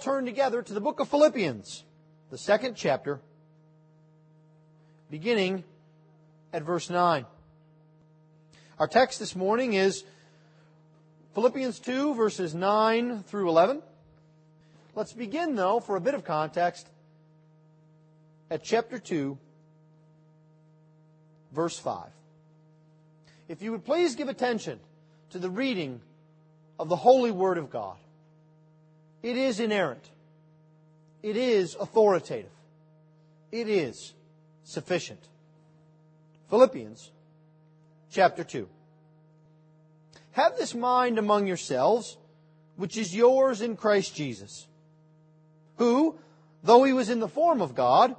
turn together to the book of Philippians, the second chapter, beginning at verse 9. Our text this morning is Philippians 2, verses 9 through 11. Let's begin, though, for a bit of context, at chapter 2, verse 5. If you would please give attention to the reading of the holy word of God. It is inerrant. It is authoritative. It is sufficient. Philippians chapter 2. Have this mind among yourselves, which is yours in Christ Jesus, who, though he was in the form of God,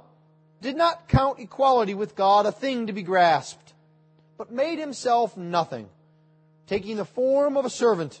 did not count equality with God a thing to be grasped, but made himself nothing, taking the form of a servant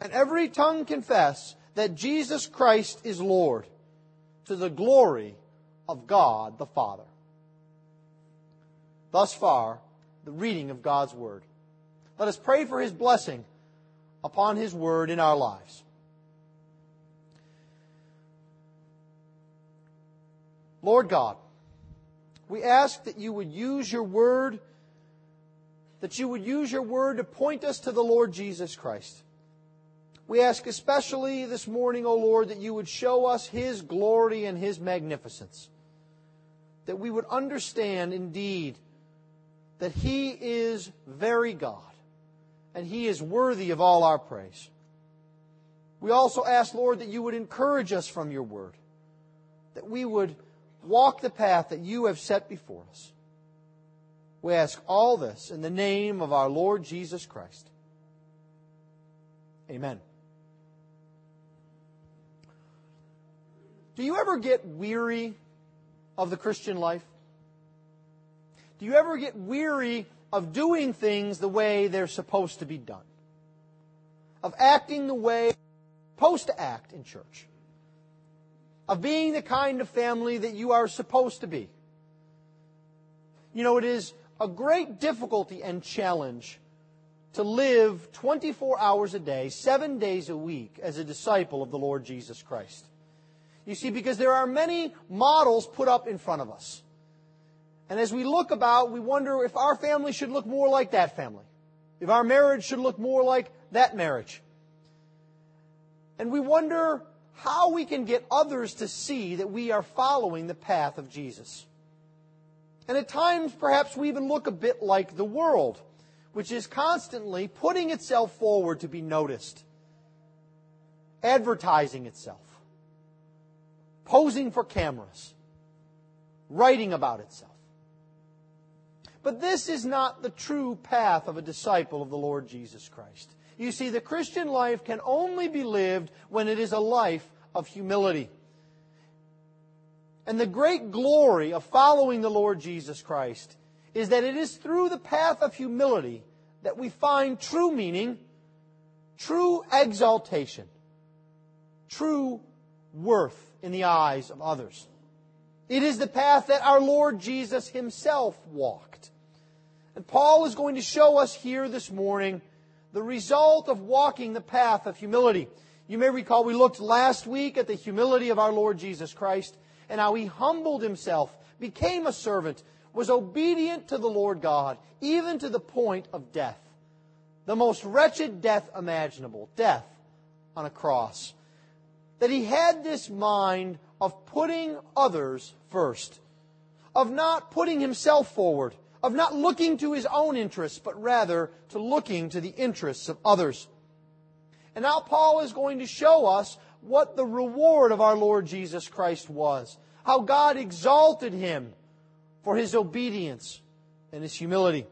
and every tongue confess that Jesus Christ is Lord to the glory of God the Father. Thus far, the reading of God's Word. Let us pray for His blessing upon His Word in our lives. Lord God, we ask that you would use your Word, that you would use your Word to point us to the Lord Jesus Christ. We ask especially this morning, O Lord, that you would show us His glory and His magnificence. That we would understand indeed that He is very God and He is worthy of all our praise. We also ask, Lord, that you would encourage us from your word, that we would walk the path that you have set before us. We ask all this in the name of our Lord Jesus Christ. Amen. Do you ever get weary of the Christian life? Do you ever get weary of doing things the way they're supposed to be done? Of acting the way you're supposed to act in church? Of being the kind of family that you are supposed to be? You know, it is a great difficulty and challenge to live 24 hours a day, seven days a week as a disciple of the Lord Jesus Christ. You see, because there are many models put up in front of us. And as we look about, we wonder if our family should look more like that family. If our marriage should look more like that marriage. And we wonder how we can get others to see that we are following the path of Jesus. And at times, perhaps we even look a bit like the world, which is constantly putting itself forward to be noticed, advertising itself posing for cameras, writing about itself. But this is not the true path of a disciple of the Lord Jesus Christ. You see, the Christian life can only be lived when it is a life of humility. And the great glory of following the Lord Jesus Christ is that it is through the path of humility that we find true meaning, true exaltation, true worth in the eyes of others. It is the path that our Lord Jesus himself walked. And Paul is going to show us here this morning the result of walking the path of humility. You may recall we looked last week at the humility of our Lord Jesus Christ and how he humbled himself, became a servant, was obedient to the Lord God, even to the point of death. The most wretched death imaginable, death on a cross that he had this mind of putting others first, of not putting himself forward, of not looking to his own interests, but rather to looking to the interests of others. And now Paul is going to show us what the reward of our Lord Jesus Christ was, how God exalted him for his obedience and his humility.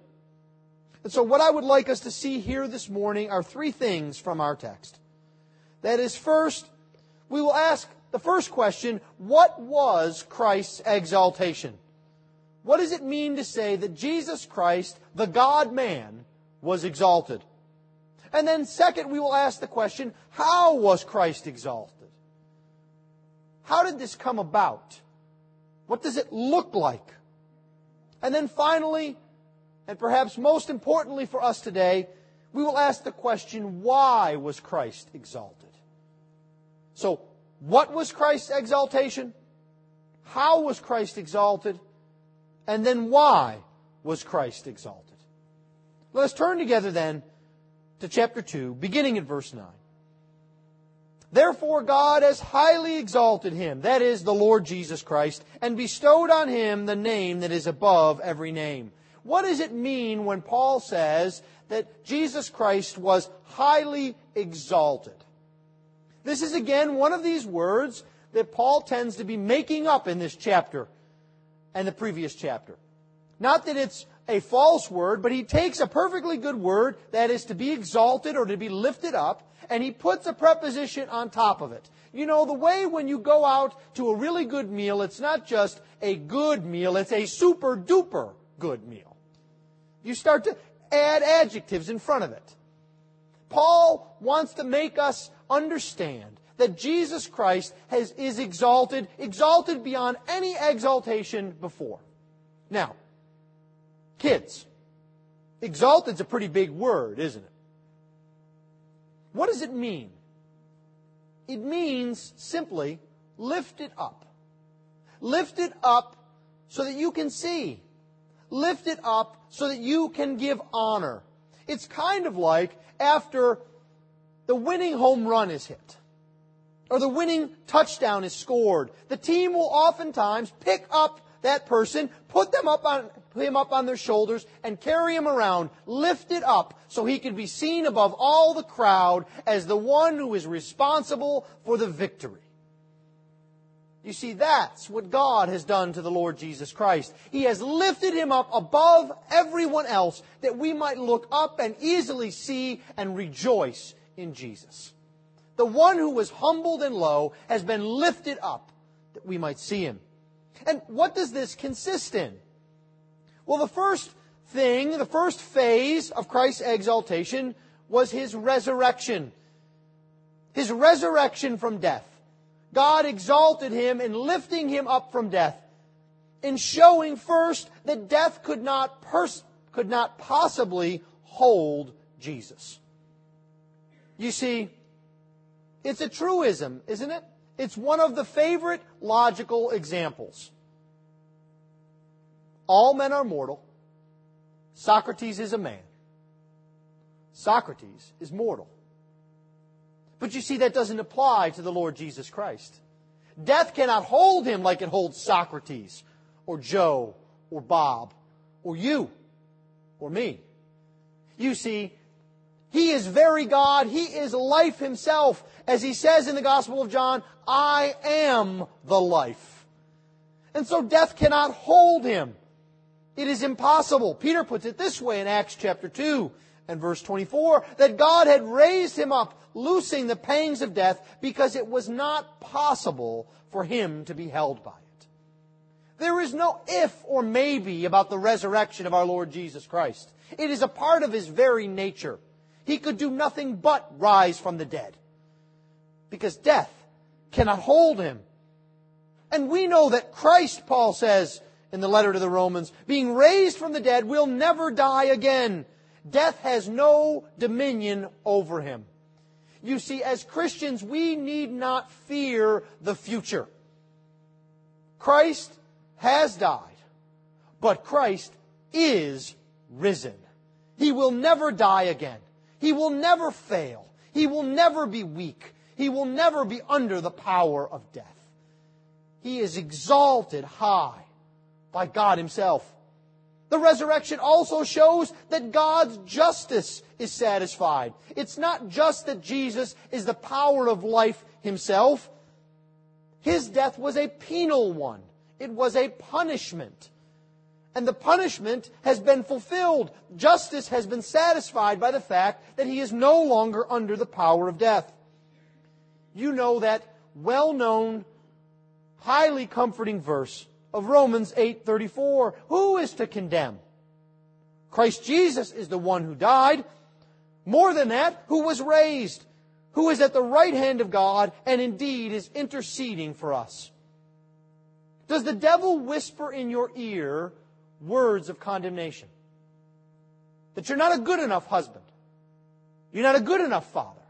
And so what I would like us to see here this morning are three things from our text. That is first, we will ask the first question what was Christ's exaltation? What does it mean to say that Jesus Christ, the God man, was exalted? And then, second, we will ask the question how was Christ exalted? How did this come about? What does it look like? And then finally, and perhaps most importantly for us today, we will ask the question why was Christ exalted? So, what was Christ's exaltation? How was Christ exalted? And then why was Christ exalted? Let us turn together then to chapter 2, beginning at verse 9. Therefore God has highly exalted him, that is, the Lord Jesus Christ, and bestowed on him the name that is above every name. What does it mean when Paul says that Jesus Christ was highly exalted? This is again one of these words that Paul tends to be making up in this chapter and the previous chapter. Not that it's a false word, but he takes a perfectly good word that is to be exalted or to be lifted up, and he puts a preposition on top of it. You know, the way when you go out to a really good meal, it's not just a good meal, it's a super duper good meal. You start to add adjectives in front of it. Paul wants to make us understand that Jesus Christ has, is exalted, exalted beyond any exaltation before. Now, kids, exalted is a pretty big word, isn't it? What does it mean? It means simply lift it up. Lift it up so that you can see. Lift it up so that you can give honor. It's kind of like after the winning home run is hit or the winning touchdown is scored, the team will oftentimes pick up that person, put them up on, him up on their shoulders, and carry him around, lift it up so he can be seen above all the crowd as the one who is responsible for the victory. You see, that's what God has done to the Lord Jesus Christ. He has lifted him up above everyone else that we might look up and easily see and rejoice in Jesus. The one who was humbled and low has been lifted up that we might see him. And what does this consist in? Well, the first thing, the first phase of Christ's exaltation was his resurrection. His resurrection from death. God exalted him in lifting him up from death, in showing first that death could not, pers- could not possibly hold Jesus. You see, it's a truism, isn't it? It's one of the favorite logical examples. All men are mortal. Socrates is a man. Socrates is mortal. But you see, that doesn't apply to the Lord Jesus Christ. Death cannot hold him like it holds Socrates, or Joe, or Bob, or you, or me. You see, he is very God. He is life himself. As he says in the Gospel of John, I am the life. And so death cannot hold him. It is impossible. Peter puts it this way in Acts chapter 2 and verse 24, that God had raised him up, loosing the pangs of death, because it was not possible for him to be held by it. There is no if or maybe about the resurrection of our Lord Jesus Christ. It is a part of his very nature. He could do nothing but rise from the dead. Because death cannot hold him. And we know that Christ, Paul says in the letter to the Romans, being raised from the dead, will never die again. Death has no dominion over him. You see, as Christians, we need not fear the future. Christ has died, but Christ is risen. He will never die again. He will never fail. He will never be weak. He will never be under the power of death. He is exalted high by God Himself. The resurrection also shows that God's justice is satisfied. It's not just that Jesus is the power of life Himself. His death was a penal one. It was a punishment and the punishment has been fulfilled. Justice has been satisfied by the fact that he is no longer under the power of death. You know that well known, highly comforting verse of Romans 8:34. Who is to condemn? Christ Jesus is the one who died. More than that, who was raised, who is at the right hand of God and indeed is interceding for us. Does the devil whisper in your ear words of condemnation? That you're not a good enough husband. You're not a good enough father.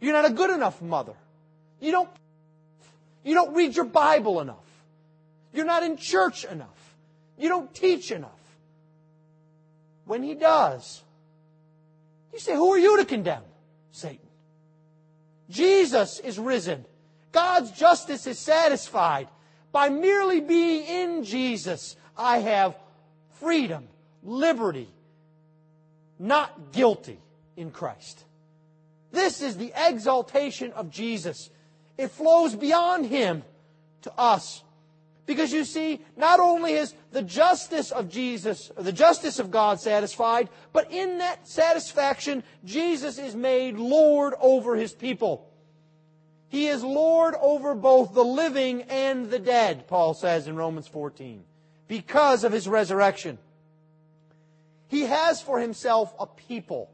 You're not a good enough mother. You don't, you don't read your Bible enough. You're not in church enough. You don't teach enough. When he does, you say, Who are you to condemn? Satan. Jesus is risen. God's justice is satisfied. By merely being in Jesus, I have freedom, liberty, not guilty in Christ. This is the exaltation of Jesus. It flows beyond Him to us. Because you see, not only is the justice of Jesus, the justice of God satisfied, but in that satisfaction, Jesus is made Lord over His people. He is Lord over both the living and the dead, Paul says in Romans 14, because of His resurrection. He has for Himself a people.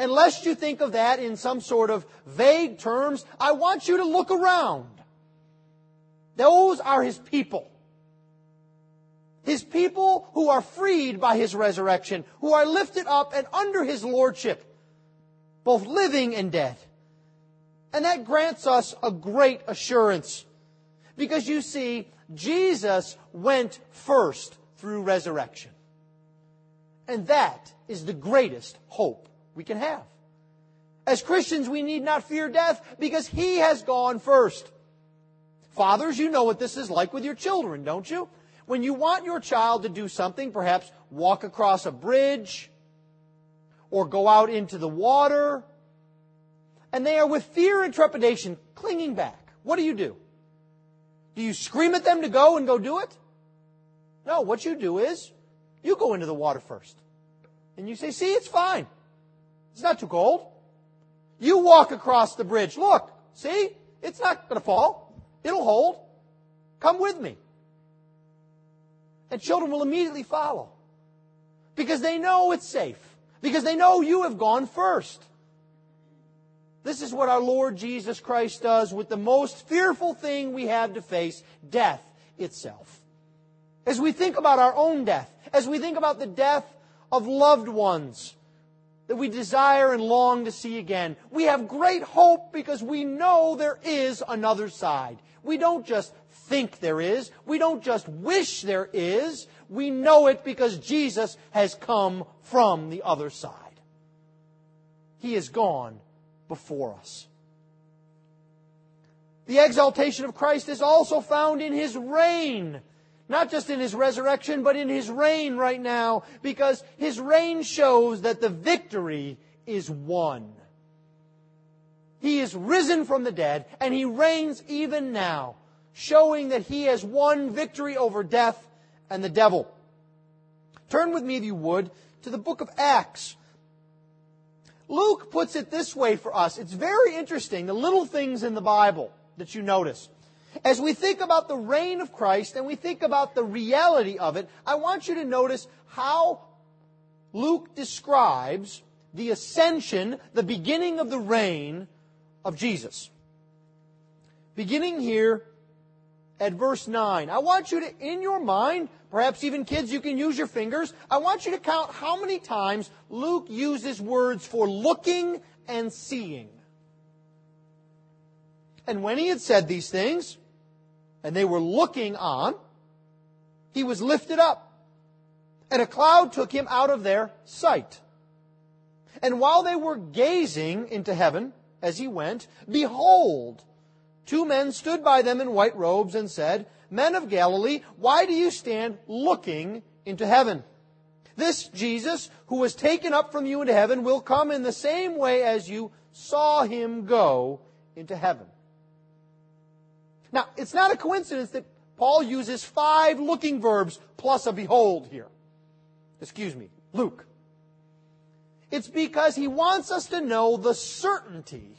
And lest you think of that in some sort of vague terms, I want you to look around. Those are his people. His people who are freed by his resurrection, who are lifted up and under his lordship, both living and dead. And that grants us a great assurance. Because you see, Jesus went first through resurrection. And that is the greatest hope we can have. As Christians, we need not fear death because He has gone first. Fathers, you know what this is like with your children, don't you? When you want your child to do something, perhaps walk across a bridge or go out into the water, and they are with fear and trepidation clinging back, what do you do? Do you scream at them to go and go do it? No, what you do is you go into the water first. And you say, see, it's fine. It's not too cold. You walk across the bridge. Look, see, it's not going to fall. It'll hold. Come with me. And children will immediately follow. Because they know it's safe. Because they know you have gone first. This is what our Lord Jesus Christ does with the most fearful thing we have to face death itself. As we think about our own death, as we think about the death of loved ones that we desire and long to see again, we have great hope because we know there is another side. We don't just think there is. We don't just wish there is. We know it because Jesus has come from the other side. He is gone before us. The exaltation of Christ is also found in His reign. Not just in His resurrection, but in His reign right now, because His reign shows that the victory is won. He is risen from the dead, and he reigns even now, showing that he has won victory over death and the devil. Turn with me, if you would, to the book of Acts. Luke puts it this way for us. It's very interesting, the little things in the Bible that you notice. As we think about the reign of Christ and we think about the reality of it, I want you to notice how Luke describes the ascension, the beginning of the reign of Jesus. Beginning here at verse 9, I want you to, in your mind, perhaps even kids, you can use your fingers, I want you to count how many times Luke uses words for looking and seeing. And when he had said these things, and they were looking on, he was lifted up, and a cloud took him out of their sight. And while they were gazing into heaven, as he went, Behold, two men stood by them in white robes and said, Men of Galilee, why do you stand looking into heaven? This Jesus, who was taken up from you into heaven, will come in the same way as you saw him go into heaven. Now, it's not a coincidence that Paul uses five looking verbs plus a behold here. Excuse me, Luke. It's because he wants us to know the certainty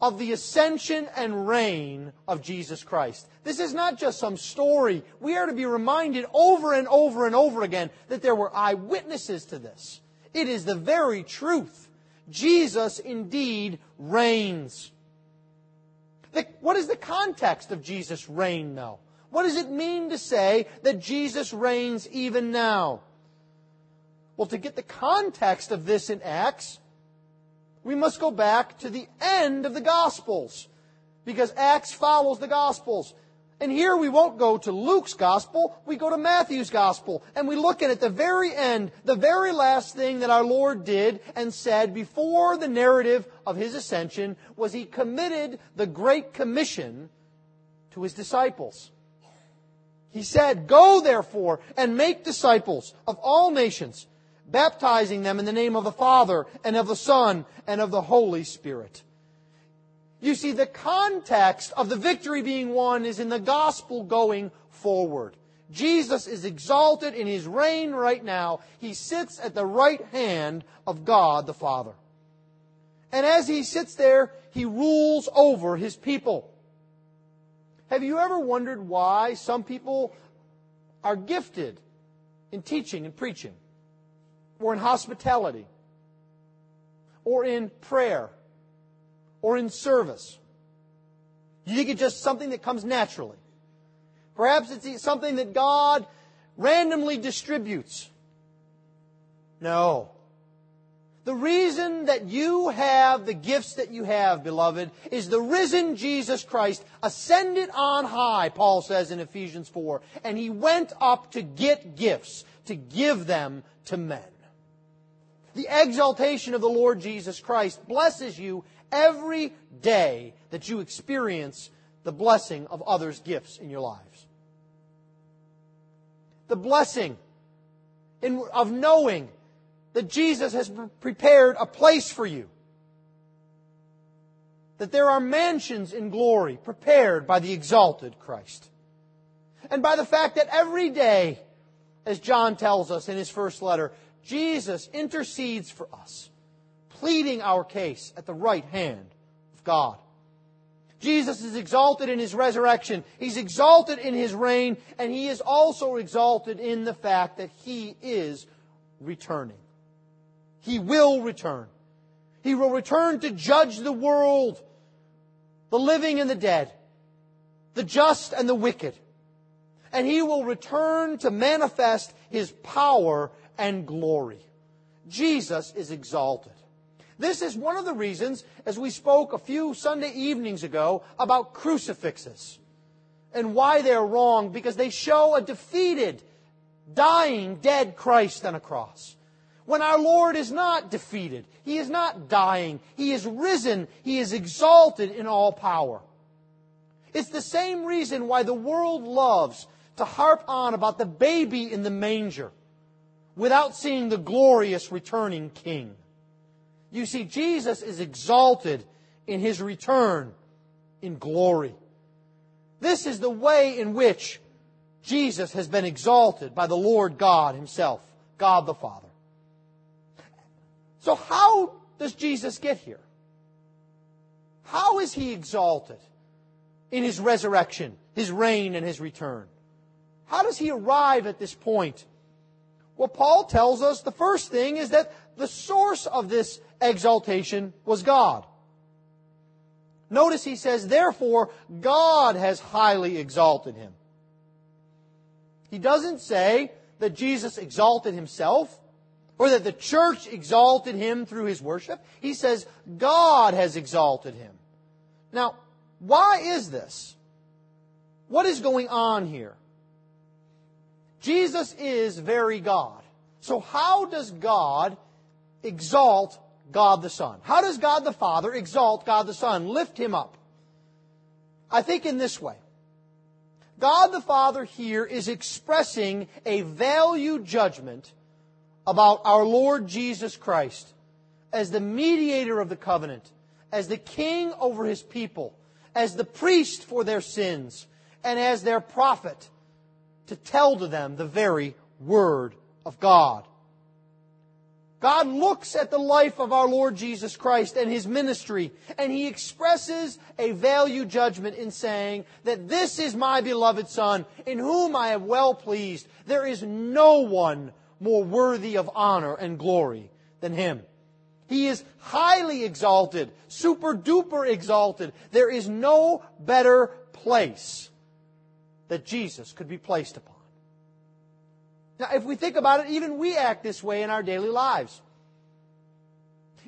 of the ascension and reign of Jesus Christ. This is not just some story. We are to be reminded over and over and over again that there were eyewitnesses to this. It is the very truth. Jesus indeed reigns. The, what is the context of Jesus' reign, though? What does it mean to say that Jesus reigns even now? Well, to get the context of this in Acts, we must go back to the end of the Gospels because Acts follows the Gospels. And here we won't go to Luke's Gospel, we go to Matthew's Gospel. And we look at at the very end, the very last thing that our Lord did and said before the narrative of His ascension was He committed the Great Commission to His disciples. He said, Go therefore and make disciples of all nations, baptizing them in the name of the Father and of the Son and of the Holy Spirit. You see, the context of the victory being won is in the gospel going forward. Jesus is exalted in his reign right now. He sits at the right hand of God the Father. And as he sits there, he rules over his people. Have you ever wondered why some people are gifted in teaching and preaching? Or in hospitality, or in prayer, or in service? You think it's just something that comes naturally? Perhaps it's something that God randomly distributes. No. The reason that you have the gifts that you have, beloved, is the risen Jesus Christ ascended on high, Paul says in Ephesians 4, and he went up to get gifts, to give them to men. The exaltation of the Lord Jesus Christ blesses you every day that you experience the blessing of others' gifts in your lives. The blessing in, of knowing that Jesus has prepared a place for you. That there are mansions in glory prepared by the exalted Christ. And by the fact that every day, as John tells us in his first letter, Jesus intercedes for us, pleading our case at the right hand of God. Jesus is exalted in his resurrection. He's exalted in his reign, and he is also exalted in the fact that he is returning. He will return. He will return to judge the world, the living and the dead, the just and the wicked. And he will return to manifest his power and glory. Jesus is exalted. This is one of the reasons, as we spoke a few Sunday evenings ago, about crucifixes and why they're wrong, because they show a defeated, dying, dead Christ on a cross. When our Lord is not defeated, He is not dying, He is risen, He is exalted in all power. It's the same reason why the world loves to harp on about the baby in the manger without seeing the glorious returning King. You see, Jesus is exalted in his return in glory. This is the way in which Jesus has been exalted by the Lord God himself, God the Father. So how does Jesus get here? How is he exalted in his resurrection, his reign, and his return? How does he arrive at this point well, Paul tells us the first thing is that the source of this exaltation was God. Notice he says, therefore, God has highly exalted him. He doesn't say that Jesus exalted himself or that the church exalted him through his worship. He says, God has exalted him. Now, why is this? What is going on here? Jesus is very God. So how does God exalt God the Son? How does God the Father exalt God the Son, lift him up? I think in this way. God the Father here is expressing a value judgment about our Lord Jesus Christ as the mediator of the covenant, as the king over his people, as the priest for their sins, and as their prophet to tell to them the very Word of God. God looks at the life of our Lord Jesus Christ and His ministry, and He expresses a value judgment in saying that this is my beloved Son, in whom I am well pleased. There is no one more worthy of honor and glory than Him. He is highly exalted, super duper exalted. There is no better place that Jesus could be placed upon. Now, if we think about it, even we act this way in our daily lives.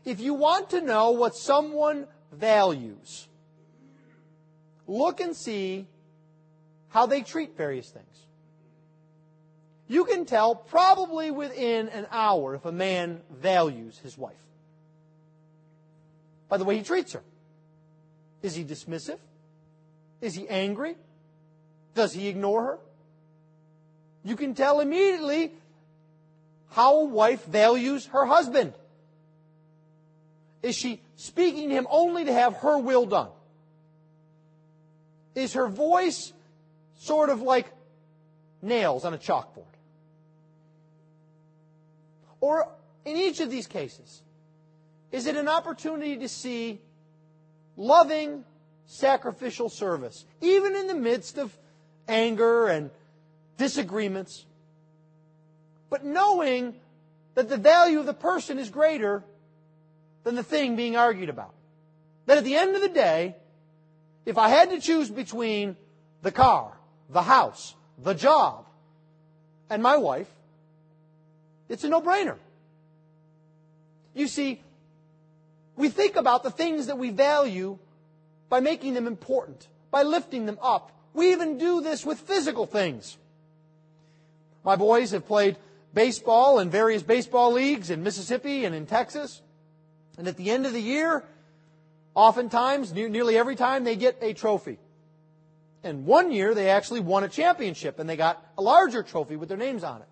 If you want to know what someone values, look and see how they treat various things. You can tell probably within an hour if a man values his wife. By the way he treats her. Is he dismissive? Is he angry? Does he ignore her? You can tell immediately how a wife values her husband. Is she speaking to him only to have her will done? Is her voice sort of like nails on a chalkboard? Or in each of these cases, is it an opportunity to see loving, sacrificial service, even in the midst of anger and disagreements, but knowing that the value of the person is greater than the thing being argued about. That at the end of the day, if I had to choose between the car, the house, the job, and my wife, it's a no-brainer. You see, we think about the things that we value by making them important, by lifting them up. We even do this with physical things. My boys have played baseball in various baseball leagues in Mississippi and in Texas. And at the end of the year, oftentimes, nearly every time, they get a trophy. And one year, they actually won a championship and they got a larger trophy with their names on it.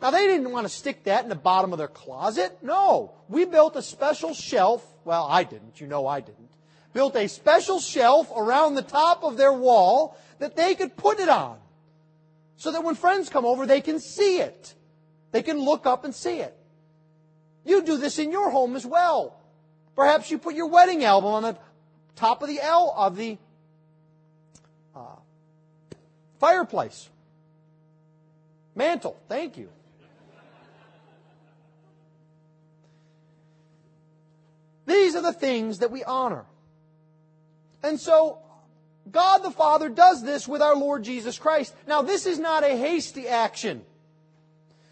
Now, they didn't want to stick that in the bottom of their closet. No. We built a special shelf. Well, I didn't. You know I didn't. Built a special shelf around the top of their wall that they could put it on so that when friends come over, they can see it. They can look up and see it. You do this in your home as well. Perhaps you put your wedding album on the top of the L of the uh, fireplace. Mantle. Thank you. These are the things that we honor. And so God the Father does this with our Lord Jesus Christ. Now, this is not a hasty action.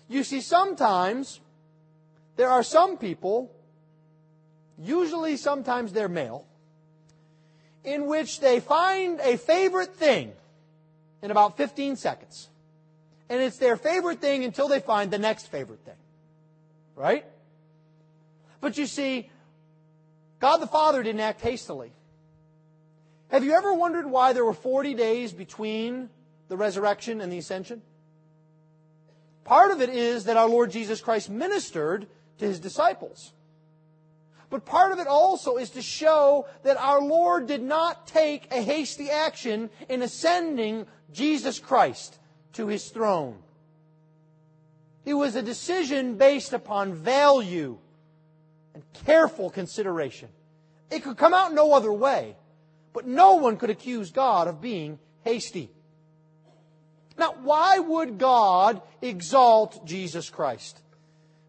You see, sometimes there are some people, usually sometimes they're male, in which they find a favorite thing in about 15 seconds. And it's their favorite thing until they find the next favorite thing. Right? But you see, God the Father didn't act hastily. Have you ever wondered why there were 40 days between the resurrection and the ascension? Part of it is that our Lord Jesus Christ ministered to his disciples. But part of it also is to show that our Lord did not take a hasty action in ascending Jesus Christ to his throne. It was a decision based upon value and careful consideration. It could come out no other way. But no one could accuse God of being hasty. Now, why would God exalt Jesus Christ?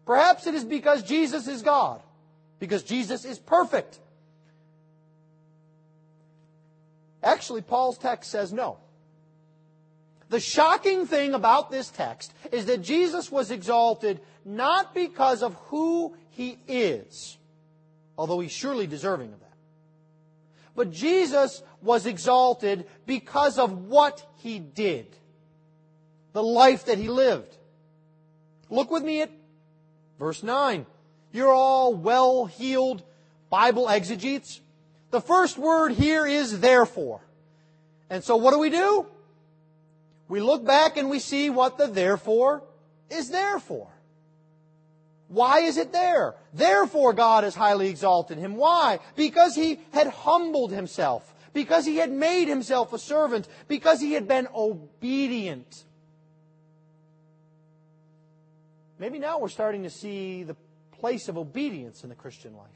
Perhaps it is because Jesus is God, because Jesus is perfect. Actually, Paul's text says no. The shocking thing about this text is that Jesus was exalted not because of who he is, although he's surely deserving of that. But Jesus was exalted because of what he did, the life that he lived. Look with me at verse 9. You're all well heeled Bible exegetes. The first word here is therefore. And so what do we do? We look back and we see what the therefore is there for. Why is it there? Therefore God has highly exalted him. Why? Because he had humbled himself. Because he had made himself a servant. Because he had been obedient. maybe now we're starting to see the place of obedience in the Christian life.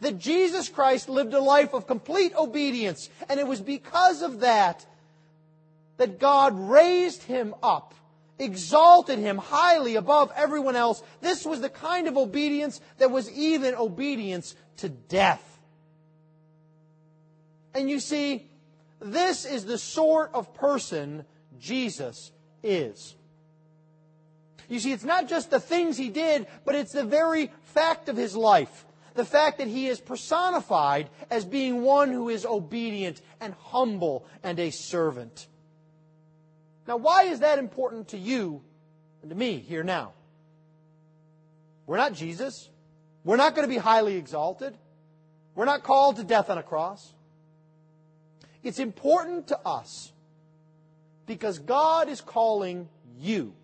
That Jesus Christ lived a life of complete obedience, and it was because of that that God raised him up, exalted him highly above everyone else. This was the kind of obedience that was even obedience to death. And you see, this is the sort of person Jesus is. You see, it's not just the things he did, but it's the very fact of his life. The fact that he is personified as being one who is obedient and humble and a servant. Now, why is that important to you and to me here now? We're not Jesus. We're not going to be highly exalted. We're not called to death on a cross. It's important to us because God is calling you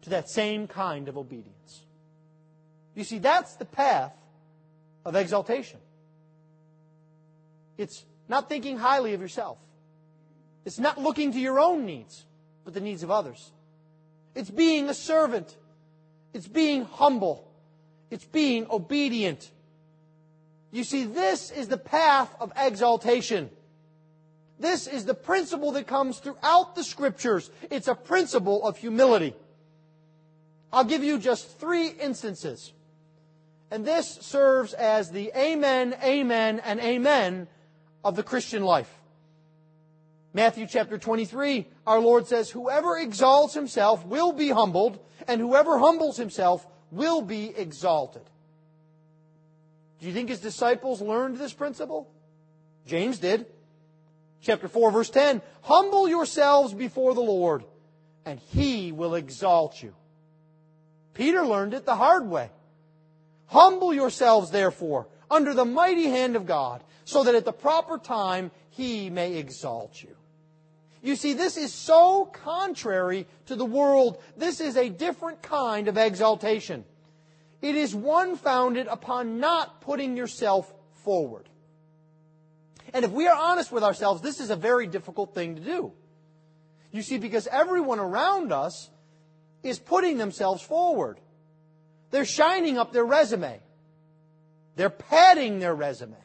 to that same kind of obedience. You see, that's the path of exaltation. It's not thinking highly of yourself. It's not looking to your own needs, but the needs of others. It's being a servant. It's being humble. It's being obedient. You see, this is the path of exaltation. This is the principle that comes throughout the scriptures. It's a principle of humility. I'll give you just three instances. And this serves as the amen, amen, and amen of the Christian life. Matthew chapter 23, our Lord says, Whoever exalts himself will be humbled, and whoever humbles himself will be exalted. Do you think his disciples learned this principle? James did. Chapter 4, verse 10 Humble yourselves before the Lord, and he will exalt you. Peter learned it the hard way. Humble yourselves, therefore, under the mighty hand of God, so that at the proper time he may exalt you. You see, this is so contrary to the world. This is a different kind of exaltation. It is one founded upon not putting yourself forward. And if we are honest with ourselves, this is a very difficult thing to do. You see, because everyone around us is putting themselves forward. They're shining up their resume. They're padding their resume.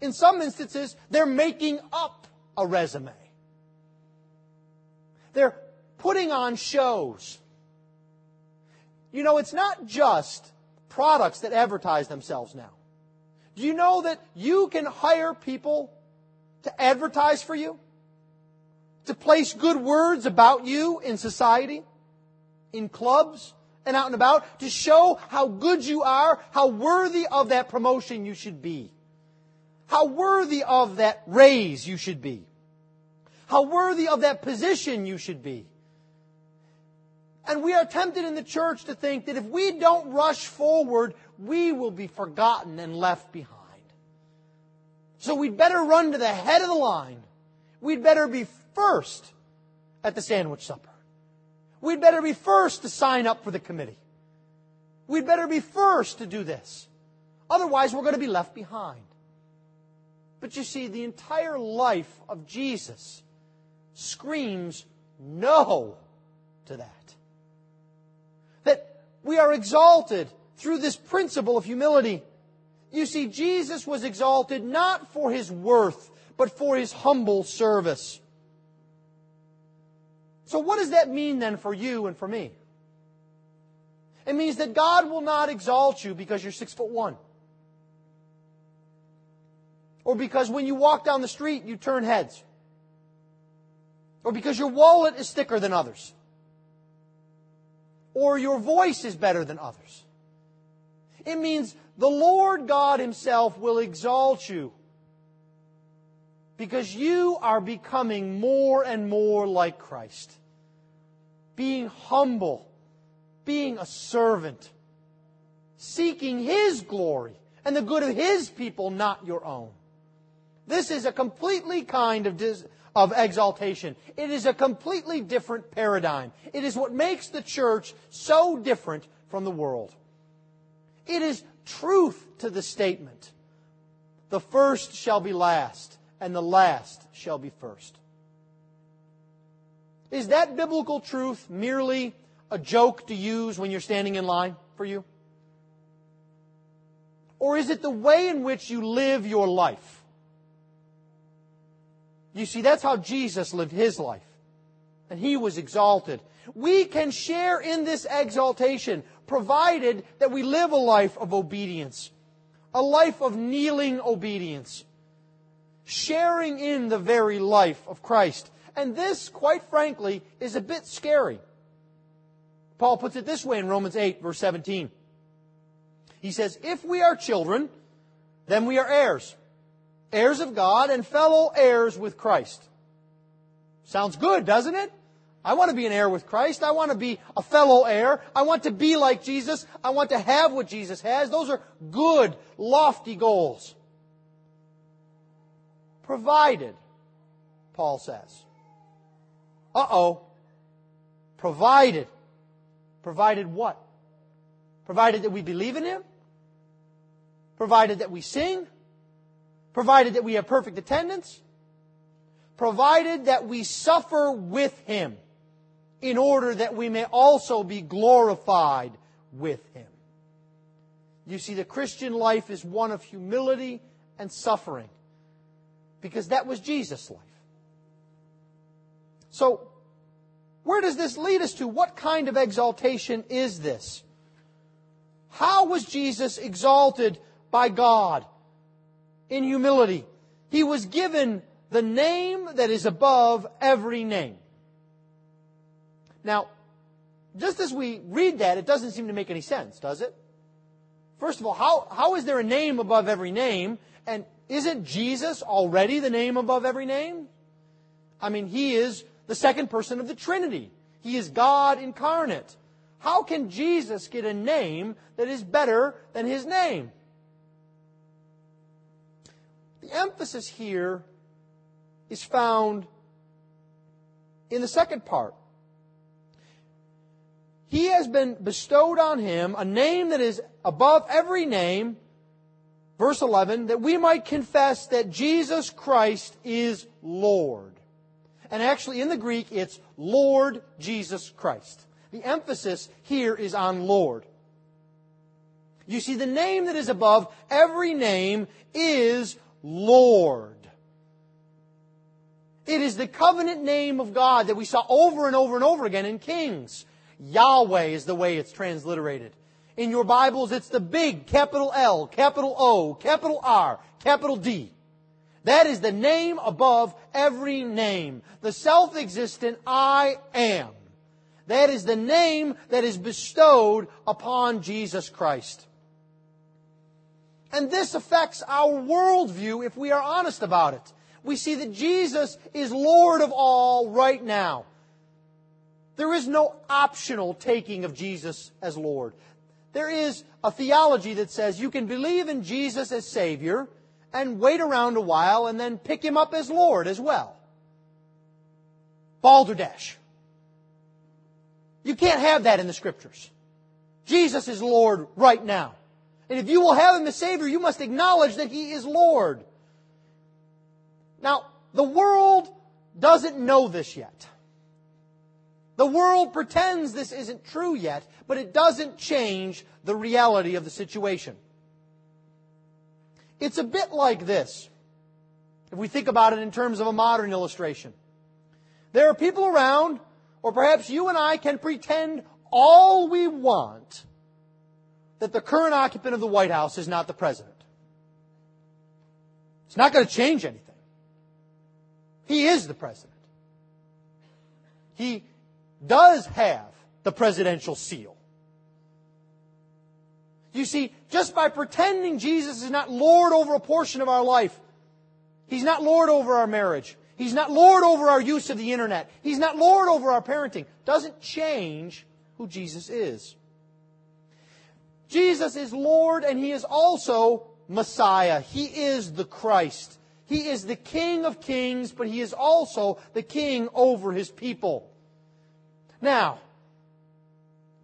In some instances, they're making up a resume. They're putting on shows. You know, it's not just products that advertise themselves now. Do you know that you can hire people to advertise for you? To place good words about you in society? in clubs and out and about to show how good you are, how worthy of that promotion you should be, how worthy of that raise you should be, how worthy of that position you should be. And we are tempted in the church to think that if we don't rush forward, we will be forgotten and left behind. So we'd better run to the head of the line. We'd better be first at the sandwich supper. We'd better be first to sign up for the committee. We'd better be first to do this. Otherwise, we're going to be left behind. But you see, the entire life of Jesus screams no to that. That we are exalted through this principle of humility. You see, Jesus was exalted not for his worth, but for his humble service. So, what does that mean then for you and for me? It means that God will not exalt you because you're six foot one. Or because when you walk down the street, you turn heads. Or because your wallet is thicker than others. Or your voice is better than others. It means the Lord God Himself will exalt you because you are becoming more and more like Christ being humble, being a servant, seeking His glory and the good of His people, not your own. This is a completely kind of, dis- of exaltation. It is a completely different paradigm. It is what makes the church so different from the world. It is truth to the statement the first shall be last, and the last shall be first. Is that biblical truth merely a joke to use when you're standing in line for you? Or is it the way in which you live your life? You see, that's how Jesus lived his life. And he was exalted. We can share in this exaltation, provided that we live a life of obedience, a life of kneeling obedience, sharing in the very life of Christ. And this, quite frankly, is a bit scary. Paul puts it this way in Romans 8, verse 17. He says, If we are children, then we are heirs, heirs of God and fellow heirs with Christ. Sounds good, doesn't it? I want to be an heir with Christ. I want to be a fellow heir. I want to be like Jesus. I want to have what Jesus has. Those are good, lofty goals. Provided, Paul says. Uh oh. Provided. Provided what? Provided that we believe in Him? Provided that we sing? Provided that we have perfect attendance? Provided that we suffer with Him in order that we may also be glorified with Him. You see, the Christian life is one of humility and suffering because that was Jesus' life. So, where does this lead us to? What kind of exaltation is this? How was Jesus exalted by God in humility? He was given the name that is above every name. Now, just as we read that, it doesn't seem to make any sense, does it? First of all, how, how is there a name above every name? And isn't Jesus already the name above every name? I mean, He is the second person of the Trinity. He is God incarnate. How can Jesus get a name that is better than His name? Emphasis here is found in the second part. He has been bestowed on him a name that is above every name, verse 11, that we might confess that Jesus Christ is Lord. And actually, in the Greek, it's Lord Jesus Christ. The emphasis here is on Lord. You see, the name that is above every name is Lord. It is the covenant name of God that we saw over and over and over again in Kings. Yahweh is the way it's transliterated. In your Bibles, it's the big capital L, capital O, capital R, capital D. That is the name above every name. The self-existent I am. That is the name that is bestowed upon Jesus Christ. And this affects our worldview if we are honest about it. We see that Jesus is Lord of all right now. There is no optional taking of Jesus as Lord. There is a theology that says you can believe in Jesus as Savior and wait around a while and then pick Him up as Lord as well. Balderdash. You can't have that in the Scriptures. Jesus is Lord right now. And if you will have Him as Savior, you must acknowledge that He is Lord. Now, the world doesn't know this yet. The world pretends this isn't true yet, but it doesn't change the reality of the situation. It's a bit like this, if we think about it in terms of a modern illustration. There are people around, or perhaps you and I can pretend all we want that the current occupant of the White House is not the president. It's not going to change anything. He is the president. He does have the presidential seal. You see, just by pretending Jesus is not Lord over a portion of our life, He's not Lord over our marriage, He's not Lord over our use of the internet, He's not Lord over our parenting, doesn't change who Jesus is. Jesus is Lord and He is also Messiah. He is the Christ. He is the King of kings, but He is also the King over His people. Now,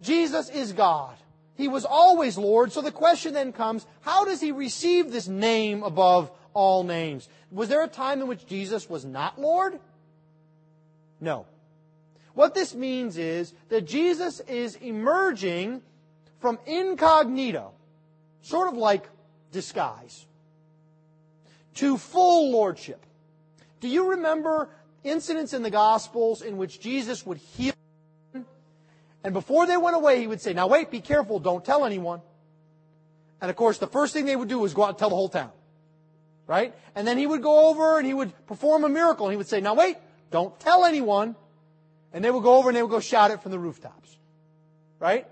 Jesus is God. He was always Lord. So the question then comes, how does he receive this name above all names? Was there a time in which Jesus was not Lord? No. What this means is that Jesus is emerging from incognito, sort of like disguise, to full lordship. Do you remember incidents in the Gospels in which Jesus would heal? And before they went away, he would say, Now wait, be careful, don't tell anyone. And of course, the first thing they would do was go out and tell the whole town. Right? And then he would go over and he would perform a miracle. And he would say, Now wait, don't tell anyone. And they would go over and they would go shout it from the rooftops. Right?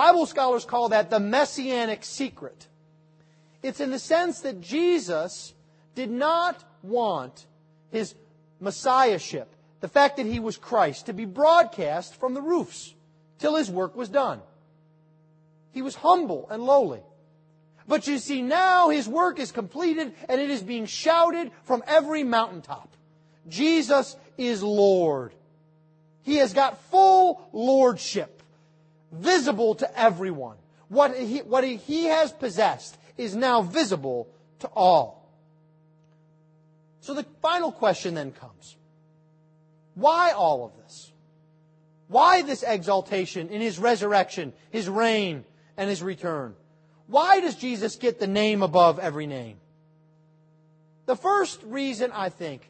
Bible scholars call that the messianic secret. It's in the sense that Jesus did not want his messiahship, the fact that he was Christ, to be broadcast from the roofs till his work was done. He was humble and lowly. But you see, now his work is completed and it is being shouted from every mountaintop. Jesus is Lord. He has got full lordship, visible to everyone. What he, what he has possessed is now visible to all. So the final question then comes. Why all of this? Why this exaltation in his resurrection, his reign, and his return? Why does Jesus get the name above every name? The first reason, I think,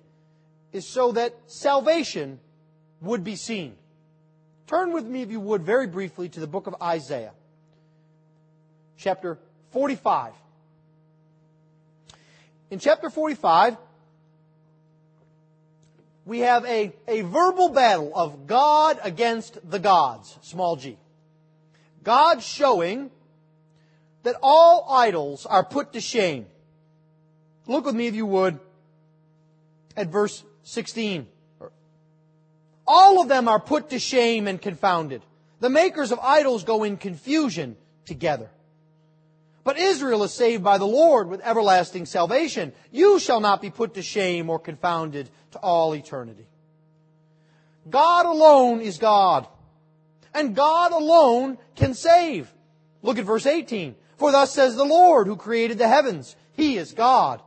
is so that salvation would be seen. Turn with me, if you would, very briefly to the book of Isaiah, chapter 45. In chapter 45, we have a, a verbal battle of God against the gods, small g. God showing that all idols are put to shame. Look with me, if you would, at verse 16. All of them are put to shame and confounded. The makers of idols go in confusion together. But Israel is saved by the Lord with everlasting salvation. You shall not be put to shame or confounded to all eternity. God alone is God. And God alone can save. Look at verse 18. For thus says the Lord who created the heavens. He is God.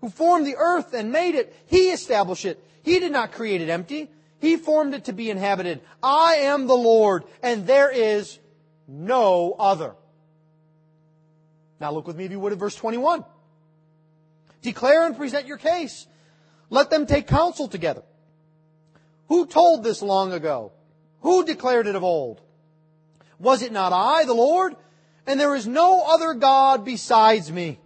Who formed the earth and made it. He established it. He did not create it empty. He formed it to be inhabited. I am the Lord and there is no other. Now look with me if you would at verse 21. Declare and present your case. Let them take counsel together. Who told this long ago? Who declared it of old? Was it not I, the Lord? And there is no other God besides me.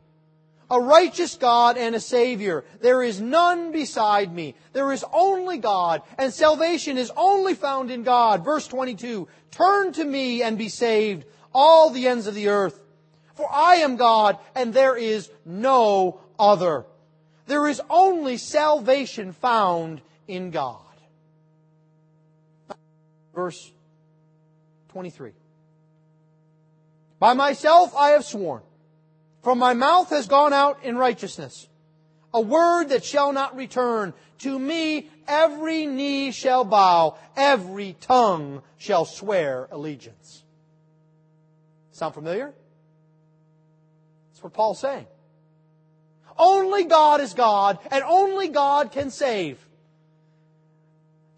A righteous God and a Savior. There is none beside me. There is only God, and salvation is only found in God. Verse 22. Turn to me and be saved, all the ends of the earth. For I am God and there is no other. There is only salvation found in God. Verse 23. By myself I have sworn. From my mouth has gone out in righteousness. A word that shall not return. To me every knee shall bow. Every tongue shall swear allegiance. Sound familiar? That's what Paul's saying. Only God is God, and only God can save.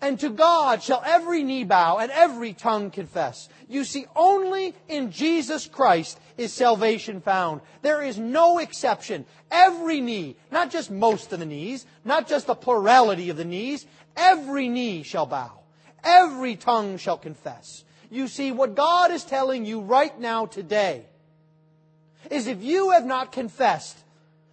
And to God shall every knee bow and every tongue confess. You see, only in Jesus Christ is salvation found. There is no exception. Every knee, not just most of the knees, not just the plurality of the knees, every knee shall bow. Every tongue shall confess. You see, what God is telling you right now today is if you have not confessed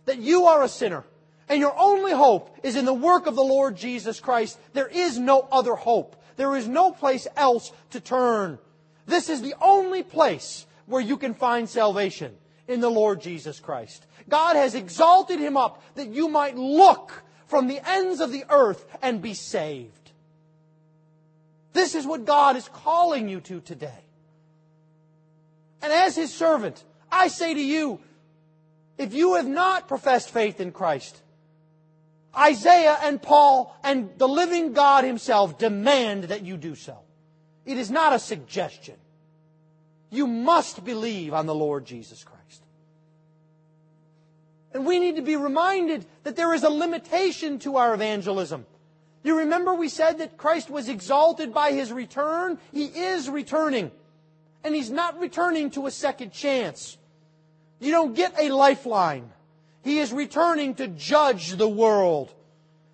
that you are a sinner and your only hope is in the work of the Lord Jesus Christ, there is no other hope. There is no place else to turn. This is the only place where you can find salvation in the Lord Jesus Christ. God has exalted him up that you might look from the ends of the earth and be saved. This is what God is calling you to today. And as his servant, I say to you, if you have not professed faith in Christ, Isaiah and Paul and the living God himself demand that you do so. It is not a suggestion. You must believe on the Lord Jesus Christ. And we need to be reminded that there is a limitation to our evangelism. You remember we said that Christ was exalted by his return? He is returning. And he's not returning to a second chance. You don't get a lifeline. He is returning to judge the world.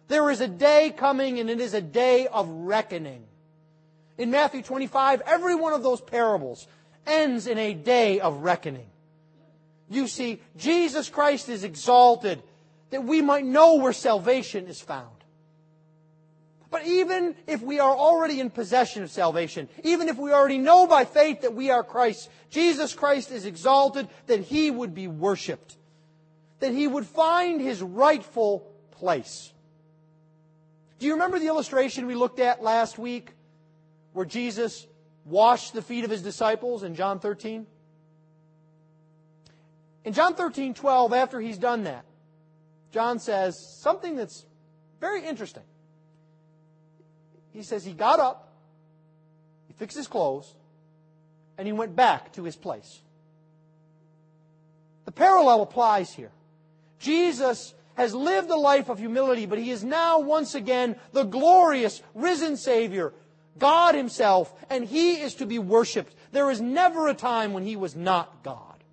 There is a day coming and it is a day of reckoning. In Matthew 25, every one of those parables ends in a day of reckoning. You see, Jesus Christ is exalted that we might know where salvation is found. But even if we are already in possession of salvation, even if we already know by faith that we are Christ, Jesus Christ is exalted that he would be worshiped, that he would find his rightful place. Do you remember the illustration we looked at last week where Jesus washed the feet of his disciples in John 13? In John 13, 12, after he's done that, John says something that's very interesting. He says he got up, he fixed his clothes, and he went back to his place. The parallel applies here. Jesus has lived a life of humility, but he is now once again the glorious risen Savior, God Himself, and He is to be worshiped. There is never a time when He was not God.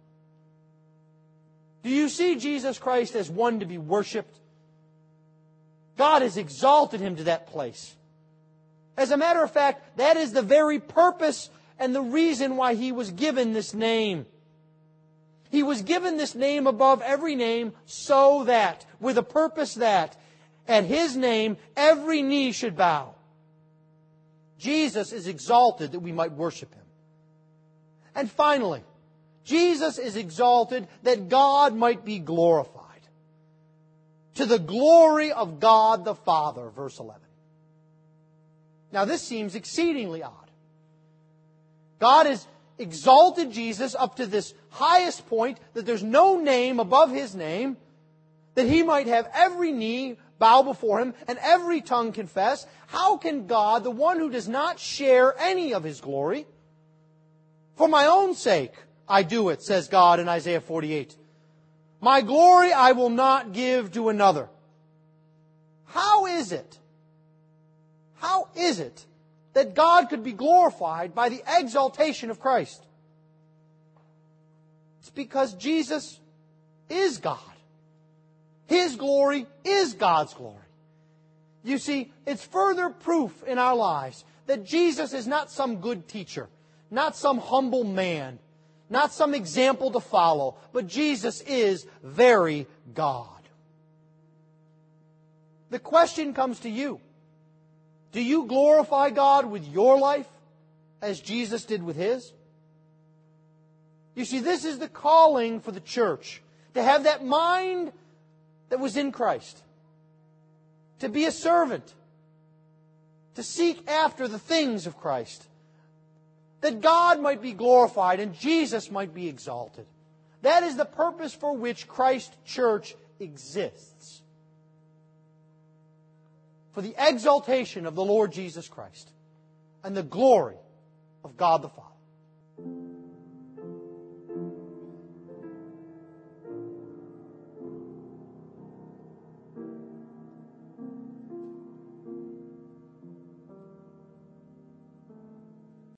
Do you see Jesus Christ as one to be worshiped? God has exalted Him to that place. As a matter of fact, that is the very purpose and the reason why He was given this name. He was given this name above every name so that, with a purpose that, at His name, every knee should bow. Jesus is exalted that we might worship Him. And finally, Jesus is exalted that God might be glorified. To the glory of God the Father, verse 11. Now this seems exceedingly odd. God has exalted Jesus up to this highest point that there's no name above his name, that he might have every knee bow before him and every tongue confess. How can God, the one who does not share any of his glory, for my own sake I do it, says God in Isaiah 48. My glory I will not give to another. How is it? How is it that God could be glorified by the exaltation of Christ? It's because Jesus is God. His glory is God's glory. You see, it's further proof in our lives that Jesus is not some good teacher, not some humble man, not some example to follow, but Jesus is very God. The question comes to you. Do you glorify God with your life as Jesus did with his? You see, this is the calling for the church to have that mind that was in Christ, to be a servant, to seek after the things of Christ, that God might be glorified and Jesus might be exalted. That is the purpose for which Christ Church exists for the exaltation of the Lord Jesus Christ and the glory of God the Father.